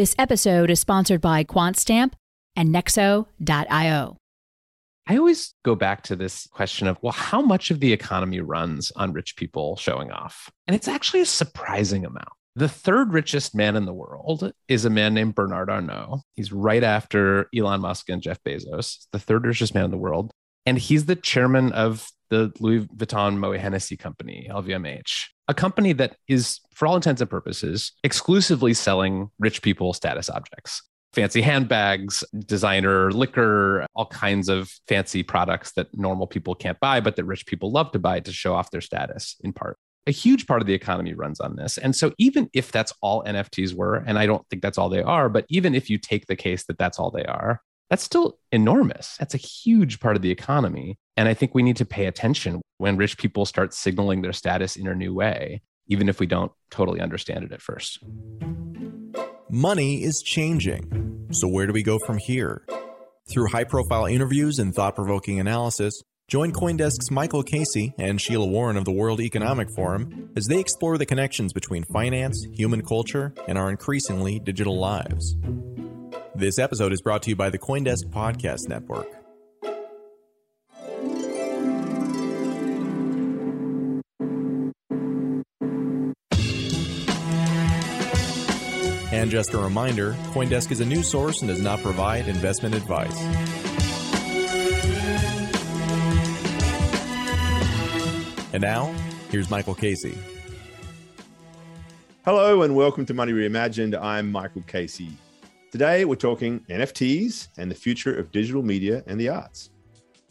This episode is sponsored by QuantStamp and Nexo.io. I always go back to this question of, well, how much of the economy runs on rich people showing off? And it's actually a surprising amount. The third richest man in the world is a man named Bernard Arnault. He's right after Elon Musk and Jeff Bezos, the third richest man in the world. And he's the chairman of the Louis Vuitton Moet Hennessy company, LVMH, a company that is, for all intents and purposes, exclusively selling rich people status objects. Fancy handbags, designer liquor, all kinds of fancy products that normal people can't buy, but that rich people love to buy to show off their status in part. A huge part of the economy runs on this. And so, even if that's all NFTs were, and I don't think that's all they are, but even if you take the case that that's all they are, that's still enormous. That's a huge part of the economy. And I think we need to pay attention when rich people start signaling their status in a new way, even if we don't totally understand it at first. Money is changing. So, where do we go from here? Through high profile interviews and thought provoking analysis, join Coindesk's Michael Casey and Sheila Warren of the World Economic Forum as they explore the connections between finance, human culture, and our increasingly digital lives. This episode is brought to you by the Coindesk Podcast Network. And just a reminder Coindesk is a news source and does not provide investment advice. And now, here's Michael Casey. Hello and welcome to Money Reimagined. I'm Michael Casey. Today, we're talking NFTs and the future of digital media and the arts.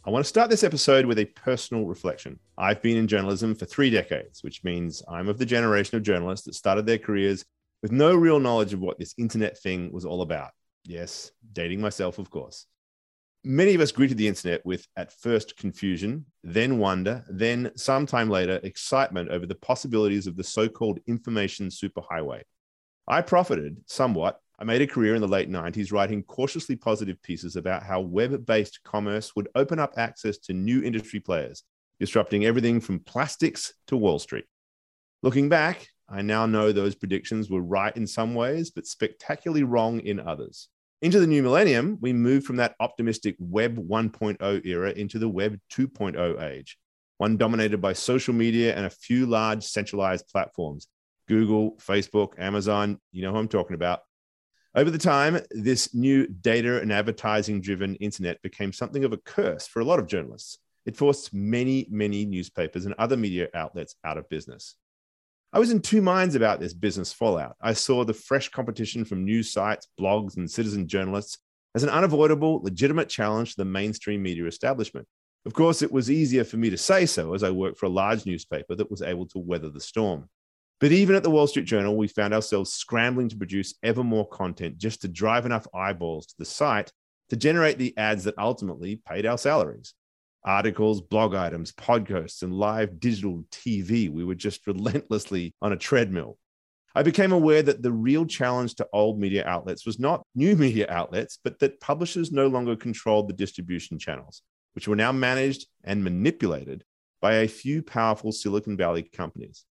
I want to start this episode with a personal reflection. I've been in journalism for three decades, which means I'm of the generation of journalists that started their careers with no real knowledge of what this internet thing was all about. Yes, dating myself, of course. Many of us greeted the internet with at first confusion, then wonder, then sometime later excitement over the possibilities of the so called information superhighway. I profited somewhat I made a career in the late 90s writing cautiously positive pieces about how web based commerce would open up access to new industry players, disrupting everything from plastics to Wall Street. Looking back, I now know those predictions were right in some ways, but spectacularly wrong in others. Into the new millennium, we moved from that optimistic Web 1.0 era into the Web 2.0 age, one dominated by social media and a few large centralized platforms Google, Facebook, Amazon, you know who I'm talking about, over the time, this new data and advertising driven internet became something of a curse for a lot of journalists. It forced many, many newspapers and other media outlets out of business. I was in two minds about this business fallout. I saw the fresh competition from news sites, blogs, and citizen journalists as an unavoidable, legitimate challenge to the mainstream media establishment. Of course, it was easier for me to say so as I worked for a large newspaper that was able to weather the storm. But even at the Wall Street Journal, we found ourselves scrambling to produce ever more content just to drive enough eyeballs to the site to generate the ads that ultimately paid our salaries. Articles, blog items, podcasts, and live digital TV. We were just relentlessly on a treadmill. I became aware that the real challenge to old media outlets was not new media outlets, but that publishers no longer controlled the distribution channels, which were now managed and manipulated by a few powerful Silicon Valley companies.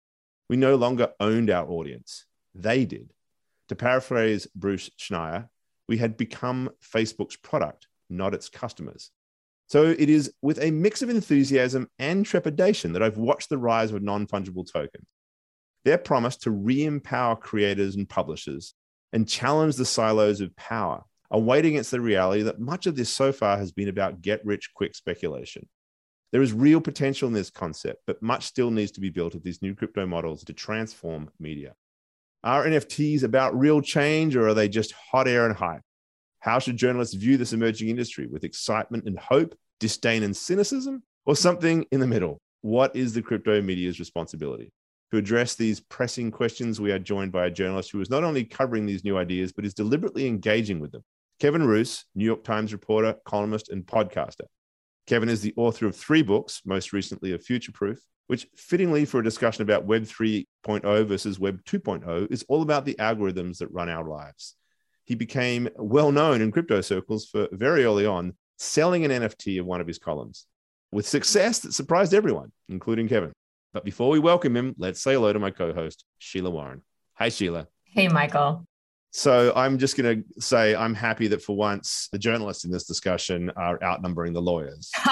We no longer owned our audience, they did. To paraphrase Bruce Schneier, we had become Facebook's product, not its customers. So it is with a mix of enthusiasm and trepidation that I've watched the rise of non fungible tokens. Their promise to re empower creators and publishers and challenge the silos of power are weighed against the reality that much of this so far has been about get rich quick speculation. There is real potential in this concept, but much still needs to be built of these new crypto models to transform media. Are NFTs about real change or are they just hot air and hype? How should journalists view this emerging industry with excitement and hope, disdain and cynicism, or something in the middle? What is the crypto media's responsibility? To address these pressing questions, we are joined by a journalist who is not only covering these new ideas, but is deliberately engaging with them. Kevin Roose, New York Times reporter, columnist, and podcaster. Kevin is the author of three books, most recently of Future Proof, which fittingly for a discussion about Web 3.0 versus Web 2.0 is all about the algorithms that run our lives. He became well known in crypto circles for very early on selling an NFT of one of his columns with success that surprised everyone, including Kevin. But before we welcome him, let's say hello to my co host, Sheila Warren. Hi, Sheila. Hey, Michael. So I'm just going to say I'm happy that for once the journalists in this discussion are outnumbering the lawyers.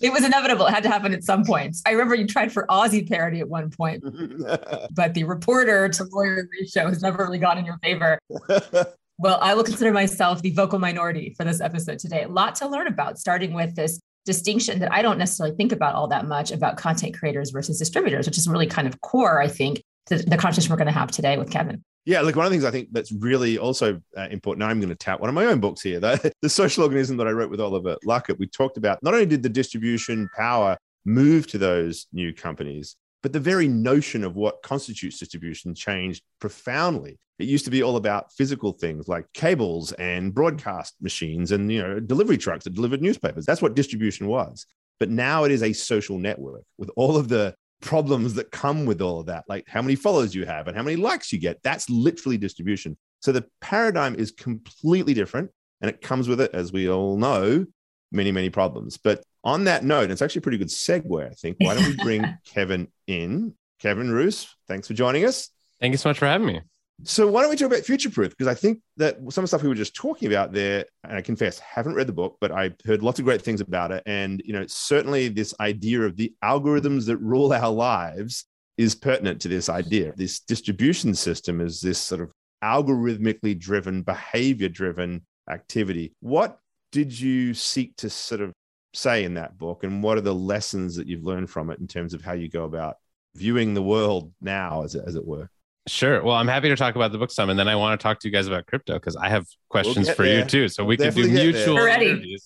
it was inevitable. It had to happen at some point. I remember you tried for Aussie parody at one point, but the reporter to lawyer ratio has never really gone in your favor. Well, I will consider myself the vocal minority for this episode today. A lot to learn about, starting with this distinction that I don't necessarily think about all that much about content creators versus distributors, which is really kind of core, I think, to the conversation we're going to have today with Kevin. Yeah, look, one of the things I think that's really also uh, important, I'm going to tap one of my own books here, the, the social organism that I wrote with Oliver Luckett. We talked about not only did the distribution power move to those new companies, but the very notion of what constitutes distribution changed profoundly. It used to be all about physical things like cables and broadcast machines and you know delivery trucks that delivered newspapers. That's what distribution was. But now it is a social network with all of the problems that come with all of that, like how many followers you have and how many likes you get. That's literally distribution. So the paradigm is completely different. And it comes with it, as we all know, many, many problems. But on that note, it's actually a pretty good segue, I think. Why don't we bring Kevin in? Kevin Roose, thanks for joining us. Thank you so much for having me. So why don't we talk about future proof? Because I think that some of the stuff we were just talking about there, and I confess, haven't read the book, but I heard lots of great things about it. And you know, certainly this idea of the algorithms that rule our lives is pertinent to this idea. This distribution system is this sort of algorithmically driven, behavior driven activity. What did you seek to sort of say in that book? And what are the lessons that you've learned from it in terms of how you go about viewing the world now, as it, as it were? Sure. Well, I'm happy to talk about the book some, and then I want to talk to you guys about crypto because I have questions we'll for there. you too. So we We'll can do mutual there. Ready. interviews.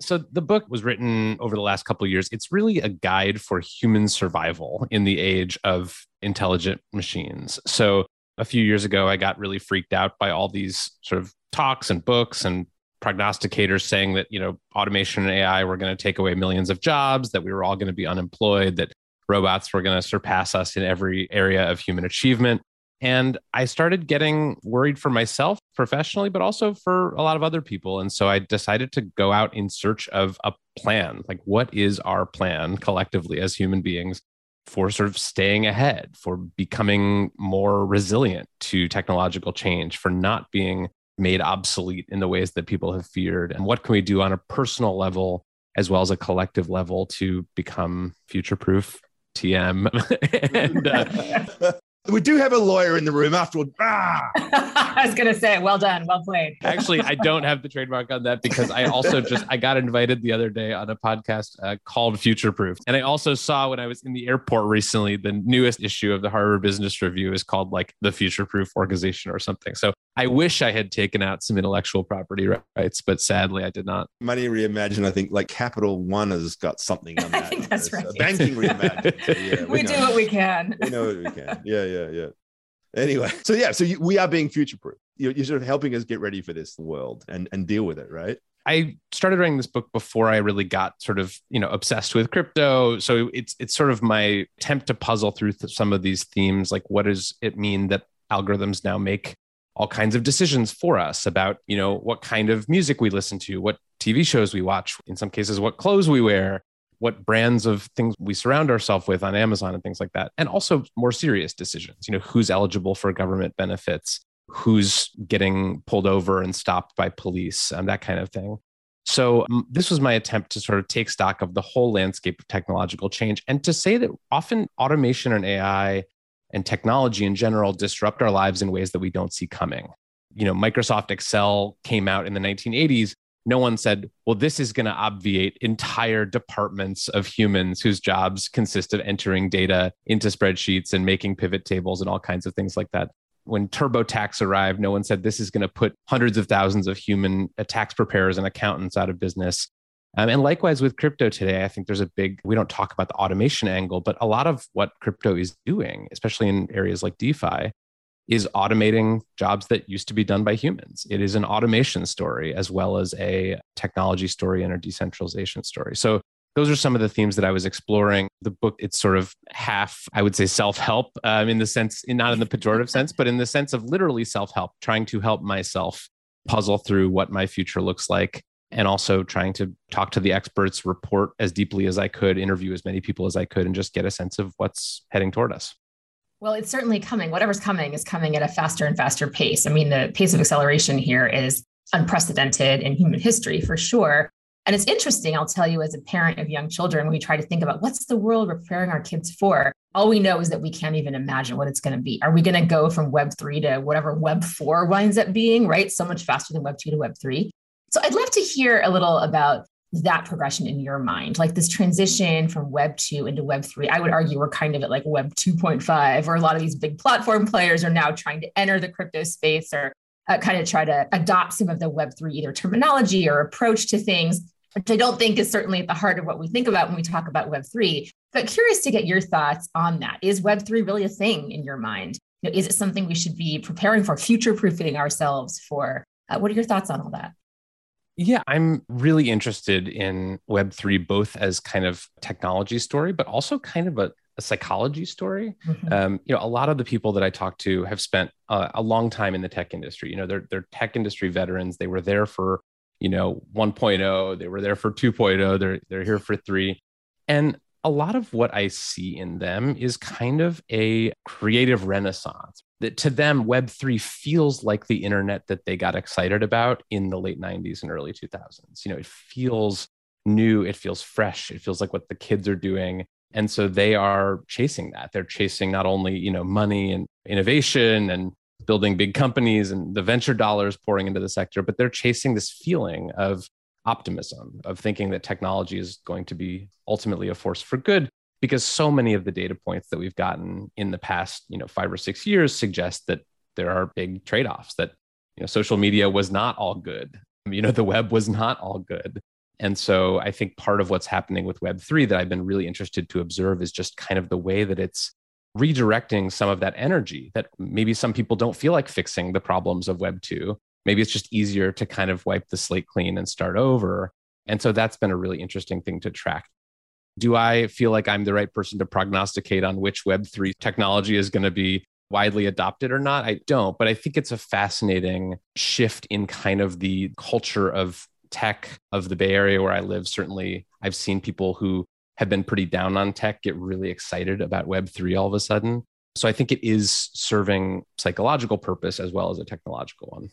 so the book was written over the last couple of years. It's really a guide for human survival in the age of intelligent machines. So a few years ago, I got really freaked out by all these sort of talks and books and prognosticators saying that you know automation and AI were going to take away millions of jobs, that we were all going to be unemployed, that robots were going to surpass us in every area of human achievement. And I started getting worried for myself professionally, but also for a lot of other people. And so I decided to go out in search of a plan. Like, what is our plan collectively as human beings for sort of staying ahead, for becoming more resilient to technological change, for not being made obsolete in the ways that people have feared? And what can we do on a personal level as well as a collective level to become future proof? TM. and uh, we do have a lawyer in the room after all. Ah! I was going to say, well done, well played. actually, I don't have the trademark on that because I also just I got invited the other day on a podcast uh, called Future Proof, and I also saw when I was in the airport recently the newest issue of the Harvard Business Review is called like the Future Proof Organization or something. So I wish I had taken out some intellectual property rights, but sadly I did not. Money Reimagine, I think like Capital One has got something on that. I that. think that's It's, right. banking Reimagine. Yeah, we do know. what we can. we know what we can. Yeah, yeah, yeah. Anyway, so yeah, so you, we are being future proof. You're, you're sort of helping us get ready for this world and, and deal with it, right? I started writing this book before I really got sort of you know obsessed with crypto. So it's it's sort of my attempt to puzzle through th- some of these themes. Like, what does it mean that algorithms now make all kinds of decisions for us about you know what kind of music we listen to, what TV shows we watch, in some cases, what clothes we wear, what brands of things we surround ourselves with on Amazon and things like that, and also more serious decisions. You know, who's eligible for government benefits who's getting pulled over and stopped by police, um, that kind of thing. So, um, this was my attempt to sort of take stock of the whole landscape of technological change and to say that often automation and AI and technology in general disrupt our lives in ways that we don't see coming. You know, Microsoft Excel came out in the 1980s. No one said, well, this is going to obviate entire departments of humans whose jobs consist of entering data into spreadsheets and making pivot tables and all kinds of things like that when TurboTax arrived, no one said this is going to put hundreds of thousands of human uh, tax preparers and accountants out of business. Um, and likewise with crypto today, I think there's a big, we don't talk about the automation angle, but a lot of what crypto is doing, especially in areas like DeFi, is automating jobs that used to be done by humans. It is an automation story as well as a technology story and a decentralization story. So those are some of the themes that I was exploring. The book, it's sort of half, I would say, self help um, in the sense, not in the pejorative sense, but in the sense of literally self help, trying to help myself puzzle through what my future looks like. And also trying to talk to the experts, report as deeply as I could, interview as many people as I could, and just get a sense of what's heading toward us. Well, it's certainly coming. Whatever's coming is coming at a faster and faster pace. I mean, the pace of acceleration here is unprecedented in human history for sure. And it's interesting, I'll tell you, as a parent of young children, when we try to think about what's the world we're preparing our kids for. All we know is that we can't even imagine what it's going to be. Are we going to go from Web 3 to whatever Web 4 winds up being, right? So much faster than Web 2 to Web 3. So I'd love to hear a little about that progression in your mind, like this transition from Web 2 into Web 3. I would argue we're kind of at like Web 2.5, where a lot of these big platform players are now trying to enter the crypto space or uh, kind of try to adopt some of the Web3 either terminology or approach to things which I don't think is certainly at the heart of what we think about when we talk about Web3. But curious to get your thoughts on that. Is Web3 really a thing in your mind? You know, is it something we should be preparing for, future proofing ourselves for? Uh, what are your thoughts on all that? Yeah, I'm really interested in Web3, both as kind of technology story, but also kind of a, a psychology story. Mm-hmm. Um, you know, a lot of the people that I talk to have spent uh, a long time in the tech industry. You know, they're, they're tech industry veterans. They were there for you know 1.0 they were there for 2.0 they're they're here for 3 and a lot of what i see in them is kind of a creative renaissance that to them web3 feels like the internet that they got excited about in the late 90s and early 2000s you know it feels new it feels fresh it feels like what the kids are doing. And so they are chasing that. They're chasing not only you know money and innovation and building big companies and the venture dollars pouring into the sector, but they're chasing this feeling of optimism, of thinking that technology is going to be ultimately a force for good because so many of the data points that we've gotten in the past, you know, 5 or 6 years suggest that there are big trade-offs that you know social media was not all good. You know, the web was not all good. And so I think part of what's happening with Web3 that I've been really interested to observe is just kind of the way that it's redirecting some of that energy that maybe some people don't feel like fixing the problems of Web 2. Maybe it's just easier to kind of wipe the slate clean and start over. And so that's been a really interesting thing to track. Do I feel like I'm the right person to prognosticate on which Web3 technology is going to be widely adopted or not? I don't, but I think it's a fascinating shift in kind of the culture of tech of the Bay Area where I live. Certainly, I've seen people who have been pretty down on tech get really excited about Web3 all of a sudden. So I think it is serving psychological purpose as well as a technological one.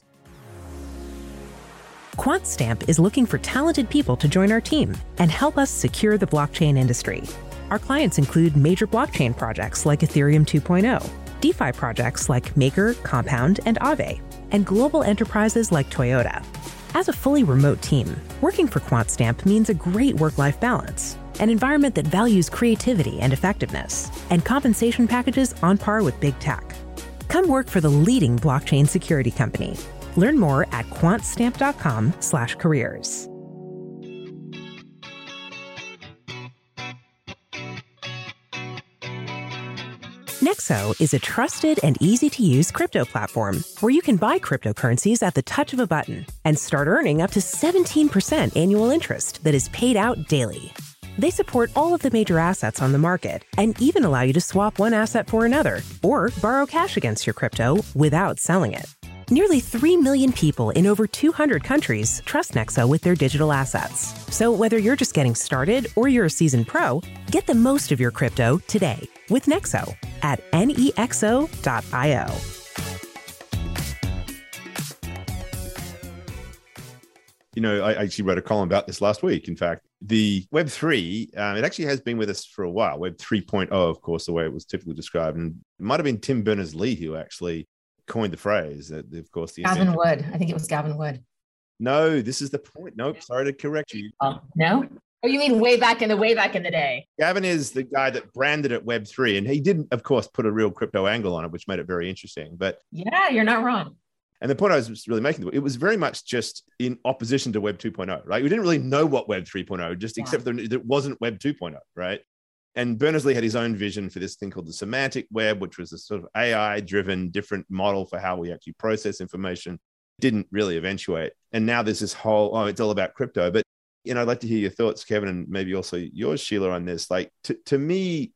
QuantStamp is looking for talented people to join our team and help us secure the blockchain industry. Our clients include major blockchain projects like Ethereum 2.0, DeFi projects like Maker, Compound, and Aave, and global enterprises like Toyota. As a fully remote team, working for QuantStamp means a great work life balance an environment that values creativity and effectiveness, and compensation packages on par with big tech. Come work for the leading blockchain security company. Learn more at quantstamp.com slash careers. Nexo is a trusted and easy to use crypto platform where you can buy cryptocurrencies at the touch of a button and start earning up to 17% annual interest that is paid out daily. They support all of the major assets on the market and even allow you to swap one asset for another or borrow cash against your crypto without selling it. Nearly 3 million people in over 200 countries trust Nexo with their digital assets. So whether you're just getting started or you're a seasoned pro, get the most of your crypto today with Nexo at nexo.io. You know, I actually wrote a column about this last week, in fact, the Web three, um, it actually has been with us for a while. Web 3.0, of course, the way it was typically described, and it might have been Tim Berners Lee who actually coined the phrase. That, of course, the Gavin Wood. I think it was Gavin Wood. No, this is the point. Nope, sorry to correct you. Oh, no. Oh, you mean way back in the way back in the day? Gavin is the guy that branded it Web three, and he didn't, of course, put a real crypto angle on it, which made it very interesting. But yeah, you're not wrong. And the point I was really making, it was very much just in opposition to Web 2.0, right? We didn't really know what Web 3.0, just yeah. except that it wasn't Web 2.0, right? And Berners Lee had his own vision for this thing called the semantic web, which was a sort of AI driven, different model for how we actually process information. Didn't really eventuate. And now there's this whole, oh, it's all about crypto. But, you know, I'd like to hear your thoughts, Kevin, and maybe also yours, Sheila, on this. Like, to, to me,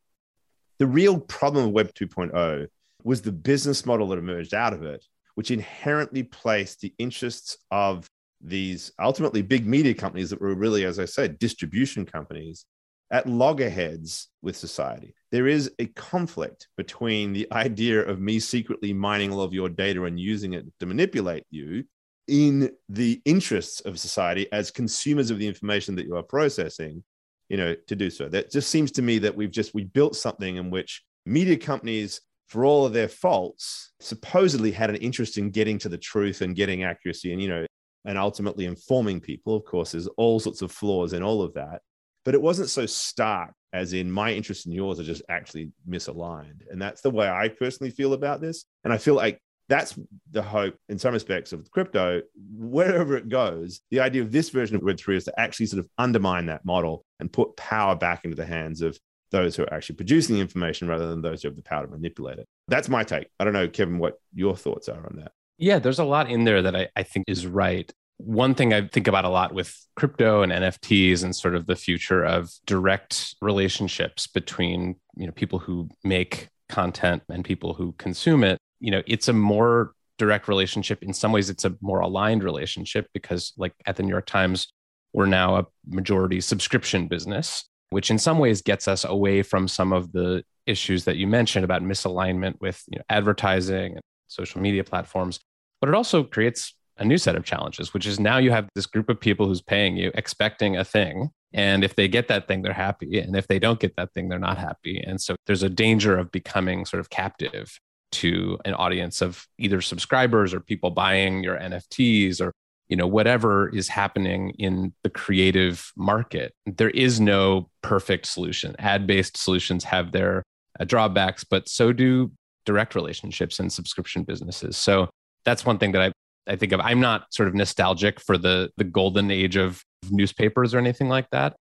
the real problem of Web 2.0 was the business model that emerged out of it which inherently placed the interests of these ultimately big media companies that were really, as I said, distribution companies at loggerheads with society. There is a conflict between the idea of me secretly mining all of your data and using it to manipulate you in the interests of society as consumers of the information that you are processing you know to do so. That just seems to me that we've just we built something in which media companies for all of their faults supposedly had an interest in getting to the truth and getting accuracy and you know and ultimately informing people. Of course there's all sorts of flaws in all of that but it wasn't so stark as in my interest and yours are just actually misaligned. And that's the way i personally feel about this. And i feel like that's the hope in some respects of crypto wherever it goes the idea of this version of web3 is to actually sort of undermine that model and put power back into the hands of those who are actually producing the information rather than those who have the power to manipulate it. That's my take. I don't know kevin what your thoughts are on that. Yeah there's a lot in there that i, I think is right one thing I think about a lot with crypto and NFTs and sort of the future of direct relationships between you know people who make content and people who consume it you know it's a more direct relationship. In some ways it's a more aligned relationship because like at the new york times we're now a majority subscription business which in some ways gets us away from some of the issues that you mentioned about misalignment with you know, advertising and social media platforms. But it also creates a new set of challenges which is now you have this group of people who's paying you expecting a thing. And if they get that thing they're happy. And if they don't get that thing they're not happy. And so there's a danger of becoming sort of captive to an audience of either subscribers or people buying your NFTs or you know whatever is happening in the creative market. There is no perfect solution. Ad based solutions have their uh, drawbacks but so do direct relationships and subscription businesses. So that's one thing that i I think of I'm not sort of nostalgic for the the golden age of newspapers or anything like that,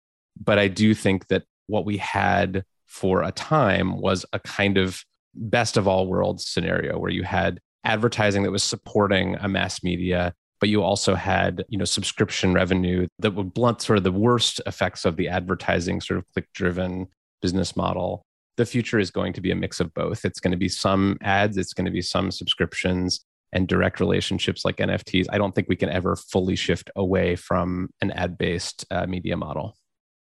but I do think that what we had for a time was a kind of best of all worlds scenario where you had advertising that was supporting a mass media but you also had you know subscription revenue that would blunt sort of the worst effects of the advertising sort of click driven business model. The future is going to be a mix of both. It's going to be some ads it's going to be some subscriptions and direct relationships like nfts i don't think we can ever fully shift away from an ad based uh, media model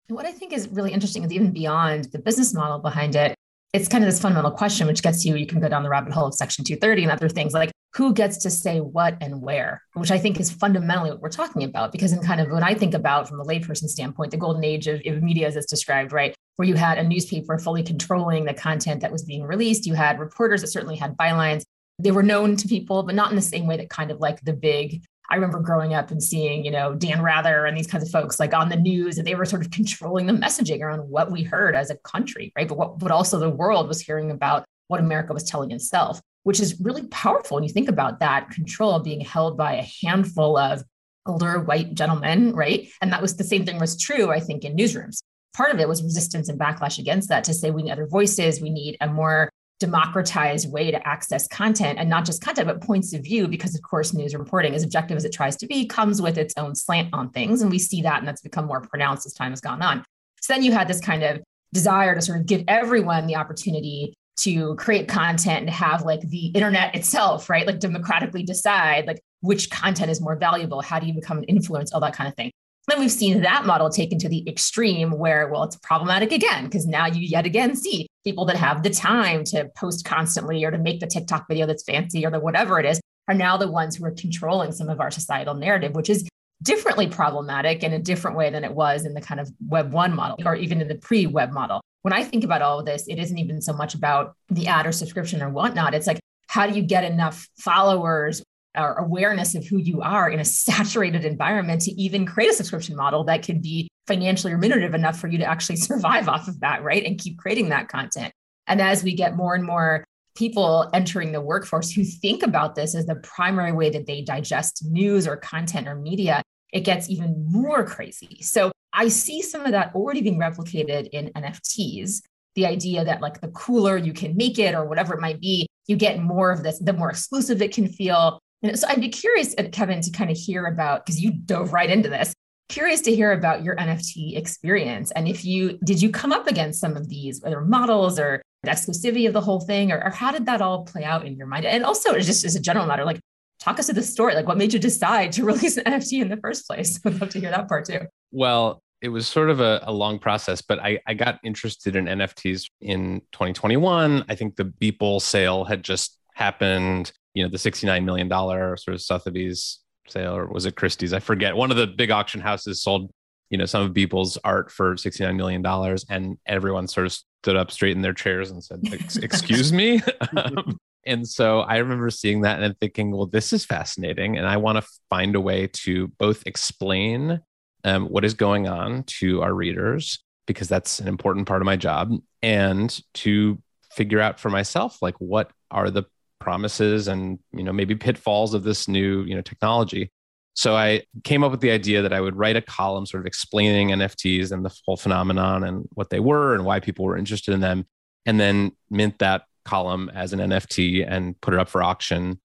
what I think is really interesting is even beyond the business model behind it, it's kind of this fundamental question, which gets you, you can go down the rabbit hole of Section 230 and other things like who gets to say what and where, which I think is fundamentally what we're talking about. Because in kind of when I think about from a layperson standpoint, the golden age of, of media as it's described, right? Where you had a newspaper fully controlling the content that was being released, you had reporters that certainly had bylines. They were known to people, but not in the same way that kind of like the big I remember growing up and seeing, you know, Dan Rather and these kinds of folks like on the news, and they were sort of controlling the messaging around what we heard as a country, right? But what, but also the world was hearing about what America was telling itself, which is really powerful. when you think about that control being held by a handful of older white gentlemen, right? And that was the same thing was true, I think, in newsrooms. Part of it was resistance and backlash against that to say we need other voices, we need a more democratized way to access content and not just content, but points of view, because of course, news reporting, as objective as it tries to be, comes with its own slant on things. And we see that, and that's become more pronounced as time has gone on. So then you had this kind of desire to sort of give everyone the opportunity to create content and have like the internet itself, right? Like democratically decide like which content is more valuable. How do you become an influence? All that kind of thing. Then we've seen that model taken to the extreme where, well, it's problematic again, because now you yet again see people that have the time to post constantly or to make the TikTok video that's fancy or the whatever it is are now the ones who are controlling some of our societal narrative, which is differently problematic in a different way than it was in the kind of web one model or even in the pre web model. When I think about all of this, it isn't even so much about the ad or subscription or whatnot. It's like, how do you get enough followers or awareness of who you are in a saturated environment to even create a subscription model that can be financially remunerative enough for you to actually survive off of that, right? And keep creating that content. And as we get more and more people entering the workforce who think about this as the primary way that they digest news or content or media, it gets even more crazy. So I see some of that already being replicated in NFTs. The idea that, like, the cooler you can make it or whatever it might be, you get more of this, the more exclusive it can feel, and so I'd be curious, uh, Kevin, to kind of hear about because you dove right into this. Curious to hear about your NFT experience, and if you did you come up against some of these, whether models or exclusivity of the whole thing, or, or how did that all play out in your mind? And also, just as a general matter, like talk us through the story. Like, what made you decide to release an NFT in the first place? I'd love to hear that part too. Well, it was sort of a, a, long process, but I, I got interested in NFTs in 2021. I think the Beeple sale had just happened, you know, the $69 million sort of Sotheby's sale, or was it Christie's? I forget. One of the big auction houses sold, you know, some of Beeple's art for $69 million. And everyone sort of stood up straight in their chairs and said, Excuse me. um, and so I remember seeing that and thinking, well, this is fascinating. And I want to find a way to both explain um, what is going on to our readers because that's an important part of my job and to figure out for myself like what are the promises and you know maybe pitfalls of this new you know technology. So i came up with the idea that i would write a column sort of explaining nfts and the whole phenomenon and what they were and why people were interested in them and then mint that column as an nft and put it up for auction.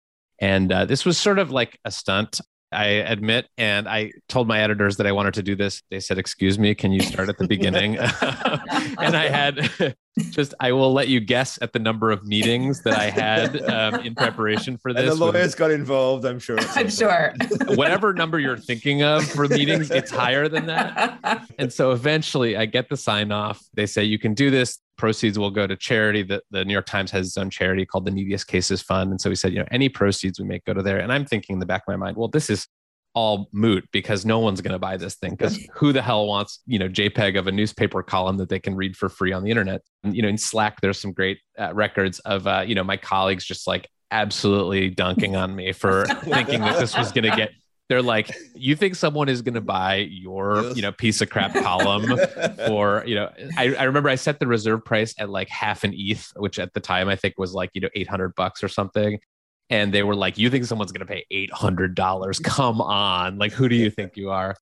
And uh, this was sort of like a stunt I admit. And I told my editors that I wanted to do this. They said, Excuse me, can you start at the beginning? and I had just, I will let you guess at the number of meetings that I had um, in preparation for this. And the lawyers got involved, I'm sure. I'm sure. Whatever number you're thinking of for meetings, it's higher than that. And so eventually I get the sign off. They say, You can do this proceeds will go to charity. The, the New York Times has its own charity called the Neediest Cases Fund. And so we said, you know, any proceeds we make go to there. And I'm thinking in the back of my mind, well, this is all moot because no one's going to buy this thing because who the hell wants you know jpeg of a newspaper column that they can read for free on the internet and, you know in slack there's some great uh, records of uh, you know my colleagues just like absolutely dunking on me for thinking that this was going to get they're like, you think someone is going to buy your, yes. you know, piece of crap column for, you know, I, I remember I set the reserve price at like half an ETH, which at the time I think was like, you know, 800 bucks or something. And they were like, you think someone's going to pay $800? Come on. Like, who do you think you are?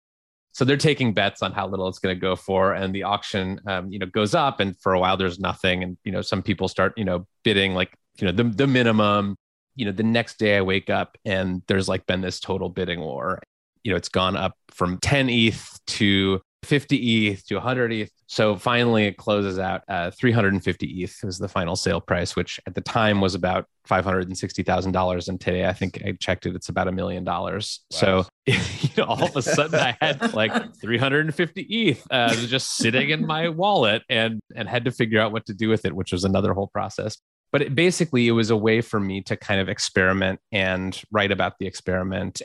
So they're taking bets on how little it's going to go for. And the auction, um, you know, goes up and for a while there's nothing. And, you know, some people start, you know, bidding like, you know, the, the minimum you know, the next day I wake up and there's like been this total bidding war. You know, it's gone up from 10 ETH to 50 ETH to 100 ETH. So finally, it closes out uh, 350 ETH is the final sale price, which at the time was about $560,000. And today, I think I checked it, it's about a million dollars. So you know, all of a sudden, I had like 350 ETH uh, just sitting in my wallet and and had to figure out what to do with it, which was another whole process but it, basically it was a way for me to kind of experiment and write about the experiment.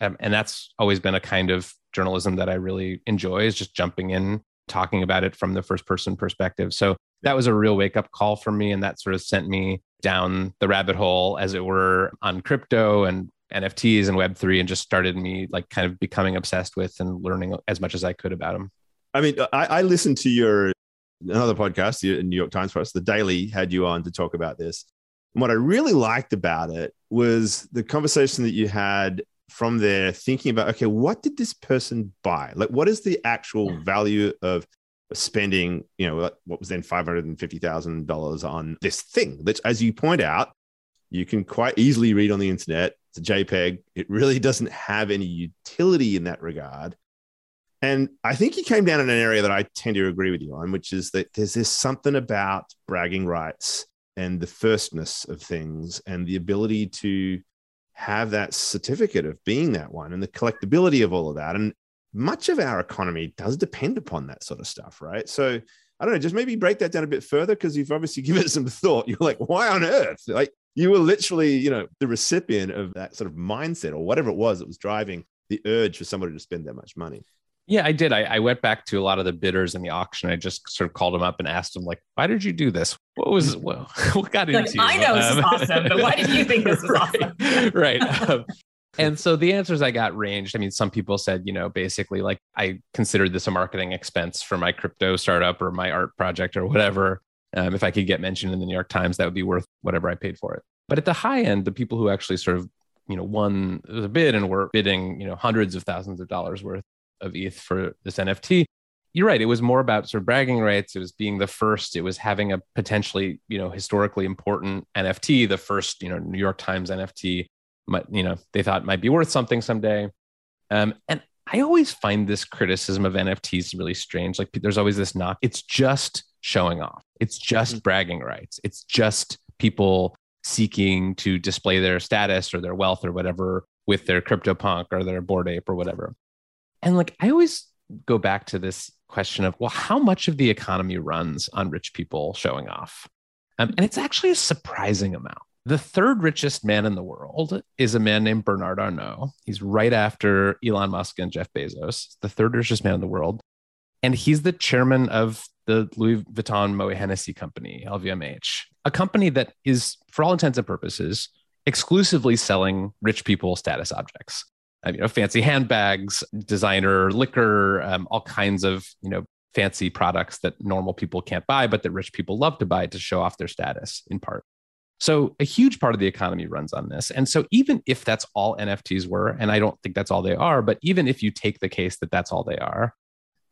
Um, and that's always been a kind of journalism that i really enjoy is just jumping in talking about it from the first person perspective. So that was a real wake up call for me and that sort of sent me down the rabbit hole as it were on crypto and nfts and web3 and just started me like kind of becoming obsessed with and learning as much as i could about them i mean i, I listened to your another podcast, the New York Times Press, the Daily had you on to talk about this. And what I really liked about it was the conversation that you had from there, thinking about, okay, what did this person buy? Like, what is the actual value of spending, you know, what was then $550,000 on this thing, which, as you point out, you can quite easily read on the internet. It's a JPEG. It really doesn't have any utility in that regard. And I think he came down in an area that I tend to agree with you on, which is that there's this something about bragging rights and the firstness of things and the ability to have that certificate of being that one and the collectability of all of that. And much of our economy does depend upon that sort of stuff, right? So I don't know, just maybe break that down a bit further because you've obviously given it some thought. You're like, why on earth? Like you were literally, you know, the recipient of that sort of mindset or whatever it was that was driving the urge for somebody to spend that much money. Yeah, I did. I, I, went back to a lot of the bidders in the auction. I just sort of called them up and asked them, like, why did you do this? What was what, what got like, into you? I know this is um, awesome, but why did you think this was right, awesome? right. Um, and so the answers I got ranged. I mean, some people said, you know, basically like I considered this a marketing expense for my crypto startup or my art project or whatever. Um, if I could get mentioned in the New York Times, that would be worth whatever I paid for it. But at the high end, the people who actually sort of you know won the bid and were bidding you know hundreds of thousands of dollars worth of ETH for this NFT. You're right. It was more about sort of bragging rights. It was being the first. It was having a potentially, you know, historically important NFT, the first, you know, New York Times NFT. Might, you know, they thought might be worth something someday. Um, and I always find this criticism of NFTs really strange. Like there's always this knock. It's just showing off. It's just mm-hmm. bragging rights. It's just people seeking to display their status or their wealth or whatever with their CryptoPunk or their Bored Ape or whatever. And like I always go back to this question of, well, how much of the economy runs on rich people showing off? Um, and it's actually a surprising amount. The third richest man in the world is a man named Bernard Arnault. He's right after Elon Musk and Jeff Bezos, the third richest man in the world. And he's the chairman of the Louis Vuitton Moet Hennessy company, LVMH, a company that is, for all intents and purposes, exclusively selling rich people status objects. Uh, you know, fancy handbags, designer liquor, um, all kinds of you know fancy products that normal people can't buy, but that rich people love to buy to show off their status in part. So a huge part of the economy runs on this. And so even if that's all NFTs were, and I don't think that's all they are, but even if you take the case that that's all they are,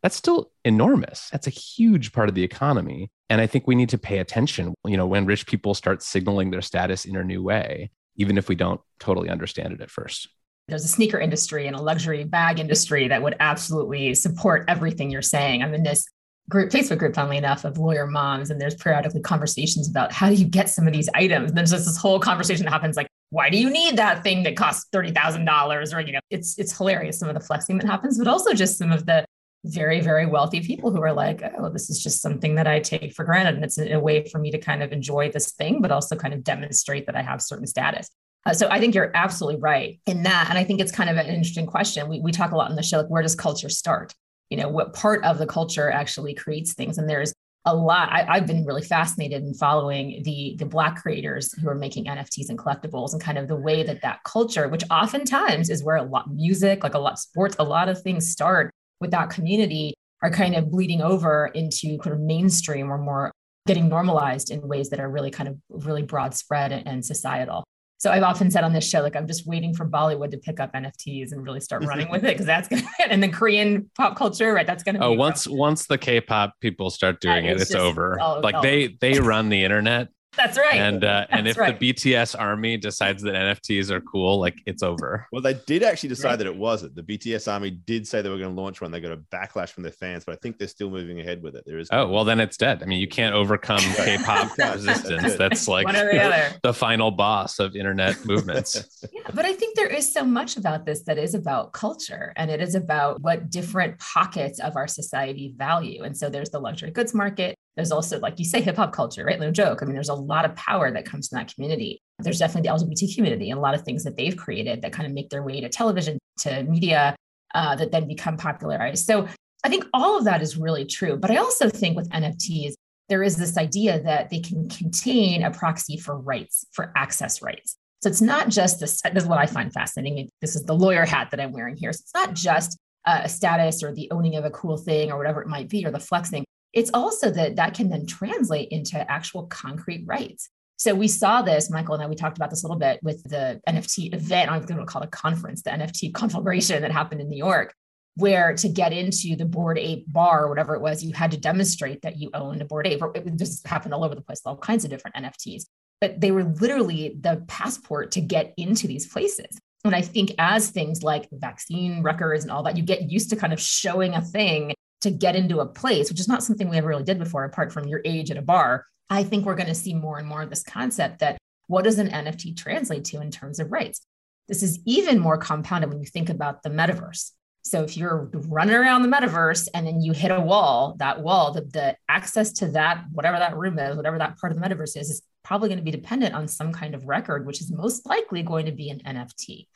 that's still enormous. That's a huge part of the economy. And I think we need to pay attention, you know, when rich people start signaling their status in a new way, even if we don't totally understand it at first. There's a sneaker industry and a luxury bag industry that would absolutely support everything you're saying. I'm in this group, Facebook group, funnily enough, of lawyer moms, and there's periodically conversations about how do you get some of these items. And there's just this whole conversation that happens like, why do you need that thing that costs thirty thousand dollars? Or you know, it's it's hilarious some of the flexing that happens, but also just some of the very very wealthy people who are like, oh, this is just something that I take for granted, and it's a, a way for me to kind of enjoy this thing, but also kind of demonstrate that I have certain status. Uh, so I think you're absolutely right in that. And I think it's kind of an interesting question. We, we talk a lot in the show, like where does culture start? you know what part of the culture actually creates things and there's a lot I, have been really fascinated in following the the black creators who are making nfts and collectibles and kind of the way that that culture which oftentimes is where a lot music like a lot of sports a lot of things start with that community are kind of bleeding over into kind of mainstream or more getting normalized in ways that are really kind of really broad spread and societal so I've often said on this show, like I'm just waiting for Bollywood to pick up NFTs and really start running with it because that's gonna and then Korean pop culture, right? That's gonna. Oh, once once the K-pop people start doing it, it's over. All, like all they they run the internet. That's right. And uh, and if right. the BTS army decides that NFTs are cool, like it's over. Well, they did actually decide right. that it wasn't. The BTS army did say they were going to launch one. They got a backlash from their fans, but I think they're still moving ahead with it. There is. Oh well, then it's dead. I mean, you can't overcome K-pop resistance. That's like the, the final boss of internet movements. yeah, but I think there is so much about this that is about culture, and it is about what different pockets of our society value. And so there's the luxury goods market there's also, like you say, hip hop culture, right? No joke. I mean, there's a lot of power that comes from that community. There's definitely the LGBT community and a lot of things that they've created that kind of make their way to television, to media, uh, that then become popularized. So I think all of that is really true. But I also think with NFTs, there is this idea that they can contain a proxy for rights, for access rights. So it's not just this, this is what I find fascinating. This is the lawyer hat that I'm wearing here. So it's not just a status or the owning of a cool thing or whatever it might be or the flexing it's also that that can then translate into actual concrete rights. So we saw this, Michael and I, we talked about this a little bit with the NFT event. I'm going to call it a conference, the NFT conflagration that happened in New York, where to get into the Bored Ape bar or whatever it was, you had to demonstrate that you owned a Bored Ape. It just happened all over the place, all kinds of different NFTs. But they were literally the passport to get into these places. And I think as things like vaccine records and all that, you get used to kind of showing a thing to get into a place, which is not something we ever really did before, apart from your age at a bar. I think we're going to see more and more of this concept that what does an NFT translate to in terms of rights? This is even more compounded when you think about the metaverse. So if you're running around the metaverse and then you hit a wall, that wall, the, the access to that, whatever that room is, whatever that part of the metaverse is, is probably going to be dependent on some kind of record, which is most likely going to be an NFT.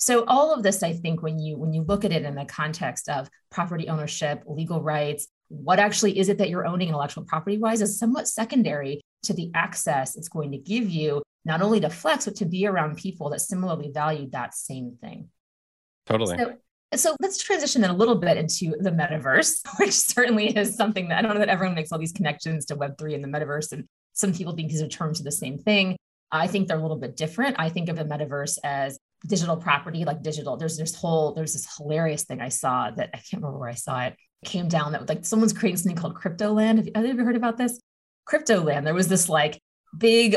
So all of this, I think, when you when you look at it in the context of property ownership, legal rights, what actually is it that you're owning intellectual property wise is somewhat secondary to the access it's going to give you, not only to flex, but to be around people that similarly value that same thing. Totally. So, so let's transition then a little bit into the metaverse, which certainly is something that I don't know that everyone makes all these connections to Web3 and the metaverse. And some people think these are terms of the same thing. I think they're a little bit different. I think of the metaverse as digital property, like digital. There's this whole, there's this hilarious thing I saw that I can't remember where I saw it. it came down that like someone's creating something called crypto land. Have you, have you ever heard about this? Crypto land. There was this like big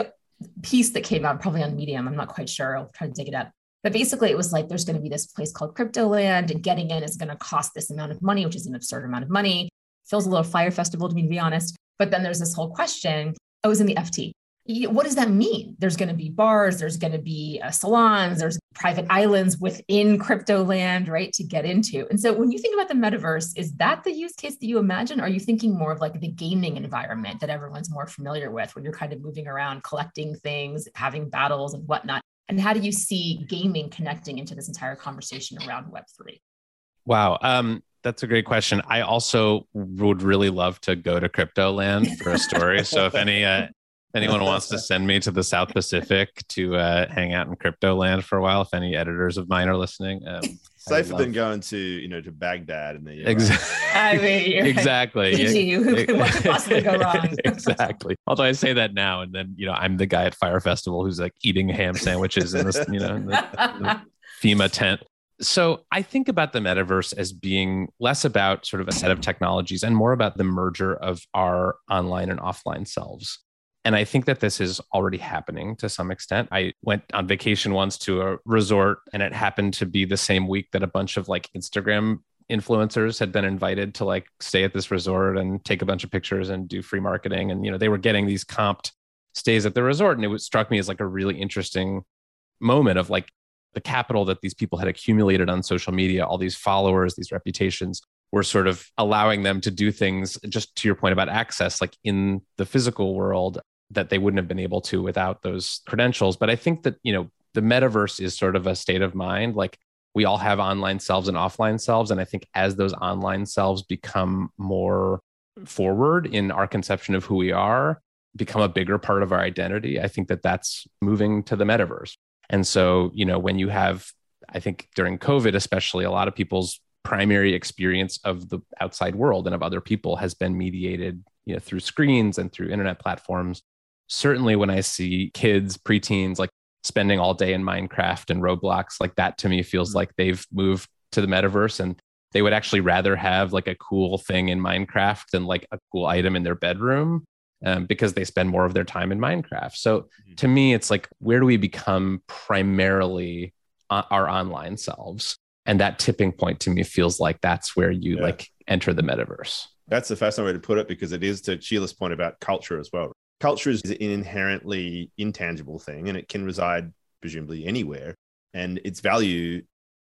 piece that came out probably on Medium. I'm not quite sure. I'll try to dig it up. But basically, it was like there's going to be this place called Crypto Land, and getting in is going to cost this amount of money, which is an absurd amount of money. Feels a little Fyre Festival to me, to be honest. But then there's this whole question. Oh, it was in the FT what does that mean? There's going to be bars, there's going to be uh, salons, there's private islands within crypto land, right, to get into. And so when you think about the metaverse, is that the use case that you imagine? Are you thinking more of like the gaming environment that everyone's more familiar with, where you're kind of moving around, collecting things, having battles and whatnot? And how do you see gaming connecting into this entire conversation around Web3? Wow. Um, that's a great question. I also would really love to go to crypto land for a story. so if any uh, anyone wants to send me to the South Pacific to uh, hang out in crypto land for a while, if any editors of mine are listening, um, safer than going to you know to Baghdad and the exactly. I mean, exactly. Right. what could possibly go wrong? exactly. Although I say that now, and then you know I'm the guy at Fyre Festival who's like eating ham sandwiches in this you know in the, in the FEMA tent. So I think about the metaverse as being less about sort of a set of technologies and more about the merger of our online and offline selves. And I think that this is already happening to some extent. I went on vacation once to a resort, and it happened to be the same week that a bunch of like Instagram influencers had been invited to like stay at this resort and take a bunch of pictures and do free marketing. And, you know, they were getting these comped stays at the resort. And it struck me as like a really interesting moment of like the capital that these people had accumulated on social media, all these followers, these reputations were sort of allowing them to do things just to your point about access, like in the physical world that they wouldn't have been able to without those credentials. But I think that, you know, the metaverse is sort of a state of mind. Like we all have online selves and offline selves. And I think as those online selves become more forward in our conception of who we are, become a bigger part of our identity, I think that that's moving to the metaverse. And so, you know, when you have, I think during COVID, especially, a lot of people's primary experience of the outside world and of other people has been mediated, you know, through screens and through internet platforms certainly when I see kids, preteens, like spending all day in Minecraft and Roblox, like that to me feels mm-hmm. like they've moved to the metaverse and they would actually rather have like a cool thing in Minecraft than like a cool item in their bedroom um, because they spend more of their time in Minecraft. So mm-hmm. to me, it's like, where do we become primarily our online selves? And that tipping point to me feels like that's where you yeah. like enter the metaverse. That's the fascinating way to put it because it is to Sheila's point about culture as well culture is an inherently intangible thing and it can reside presumably anywhere. And its value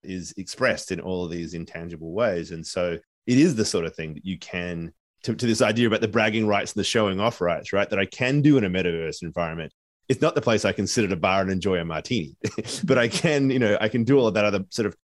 is expressed in all of these intangible ways. And so it is the sort of thing that you can to, to this idea about the bragging rights and the showing off rights right? That i can do in a metaverse environment. It's not the place i can sit at a bar and enjoy a martini but i can you know i can do all of that other sort of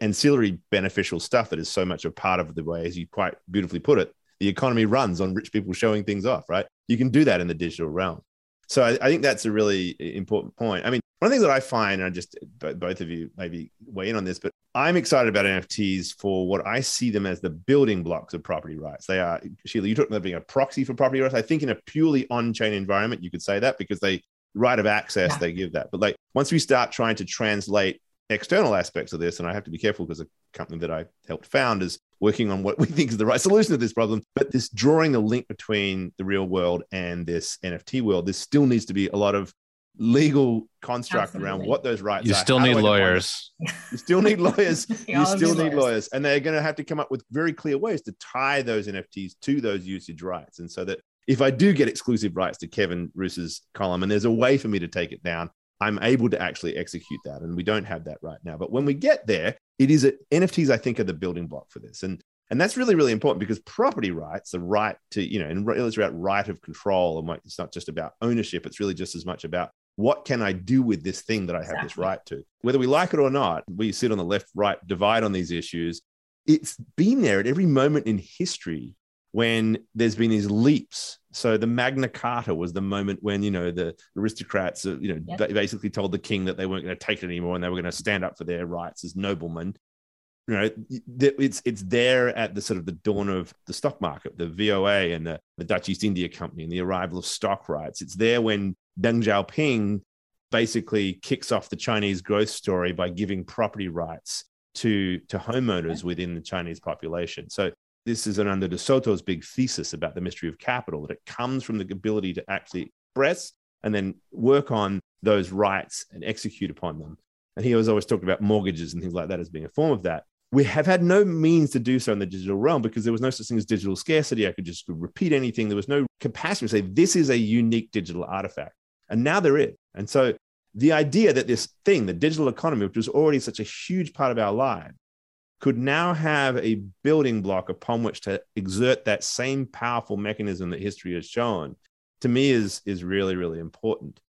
ancillary beneficial stuff that is so much a part of the way as you quite beautifully put it the economy runs on rich people showing things off, right? You can do that in the digital realm. So I, I think that's a really important point. I mean, one of the things that I find, and I just both of you maybe weigh in on this, but I'm excited about NFTs for what I see them as the building blocks of property rights. They are, Sheila, you talked about being a proxy for property rights. I think in a purely on-chain environment, you could say that because they right of access, yeah. they give that. But like once we start trying to translate external aspects of this, and I have to be careful because a company that I helped found is working on what we think is the right solution to this problem. But this drawing the link between the real world and this NFT world, there still needs to be a lot of legal construct Absolutely. around what those rights you are. Still need lawyers. You still need lawyers. you still need lawyers. lawyers. And they're going to have to come up with very clear ways to tie those NFTs to those usage rights. And so that if I do get exclusive rights to Kevin Roose's column and there's a way for me to take it down, I'm able to actually execute that. And we don't have that right now. But when we get there, it is a, NFTs, I think, are the building block for this. And and that's really, really important because property rights, the right to, you know, and it's about right of control. And it's not just about ownership. It's really just as much about what can I do with this thing that I have exactly. this right to? Whether we like it or not, we sit on the left right divide on these issues. It's been there at every moment in history when there's been these leaps. So the Magna Carta was the moment when you know the aristocrats, uh, you know, yep. basically told the king that they weren't going to take it anymore and they were going to stand up for their rights as noblemen. You know, it's it's there at the sort of the dawn of the stock market, the VOC and the, the Dutch East India Company and the arrival of stock rights. It's there when Deng Xiaoping basically kicks off the Chinese growth story by giving property rights to to homeowners within the Chinese population. So this is an under De Soto's big thesis about the mystery of capital that it comes from the ability to actually express and then work on those rights and execute upon them. And he was always talking about mortgages and things like that as being a form of that. We have had no means to do so in the digital realm because there was no such thing as digital scarcity. I could just repeat anything. There was no capacity to say this is a unique digital artifact. And now they're. And so the idea that this thing, the digital economy, which was already such a huge part of our life, could now have a building block upon which to exert that same powerful mechanism that history has shown, to me is, is really, really important.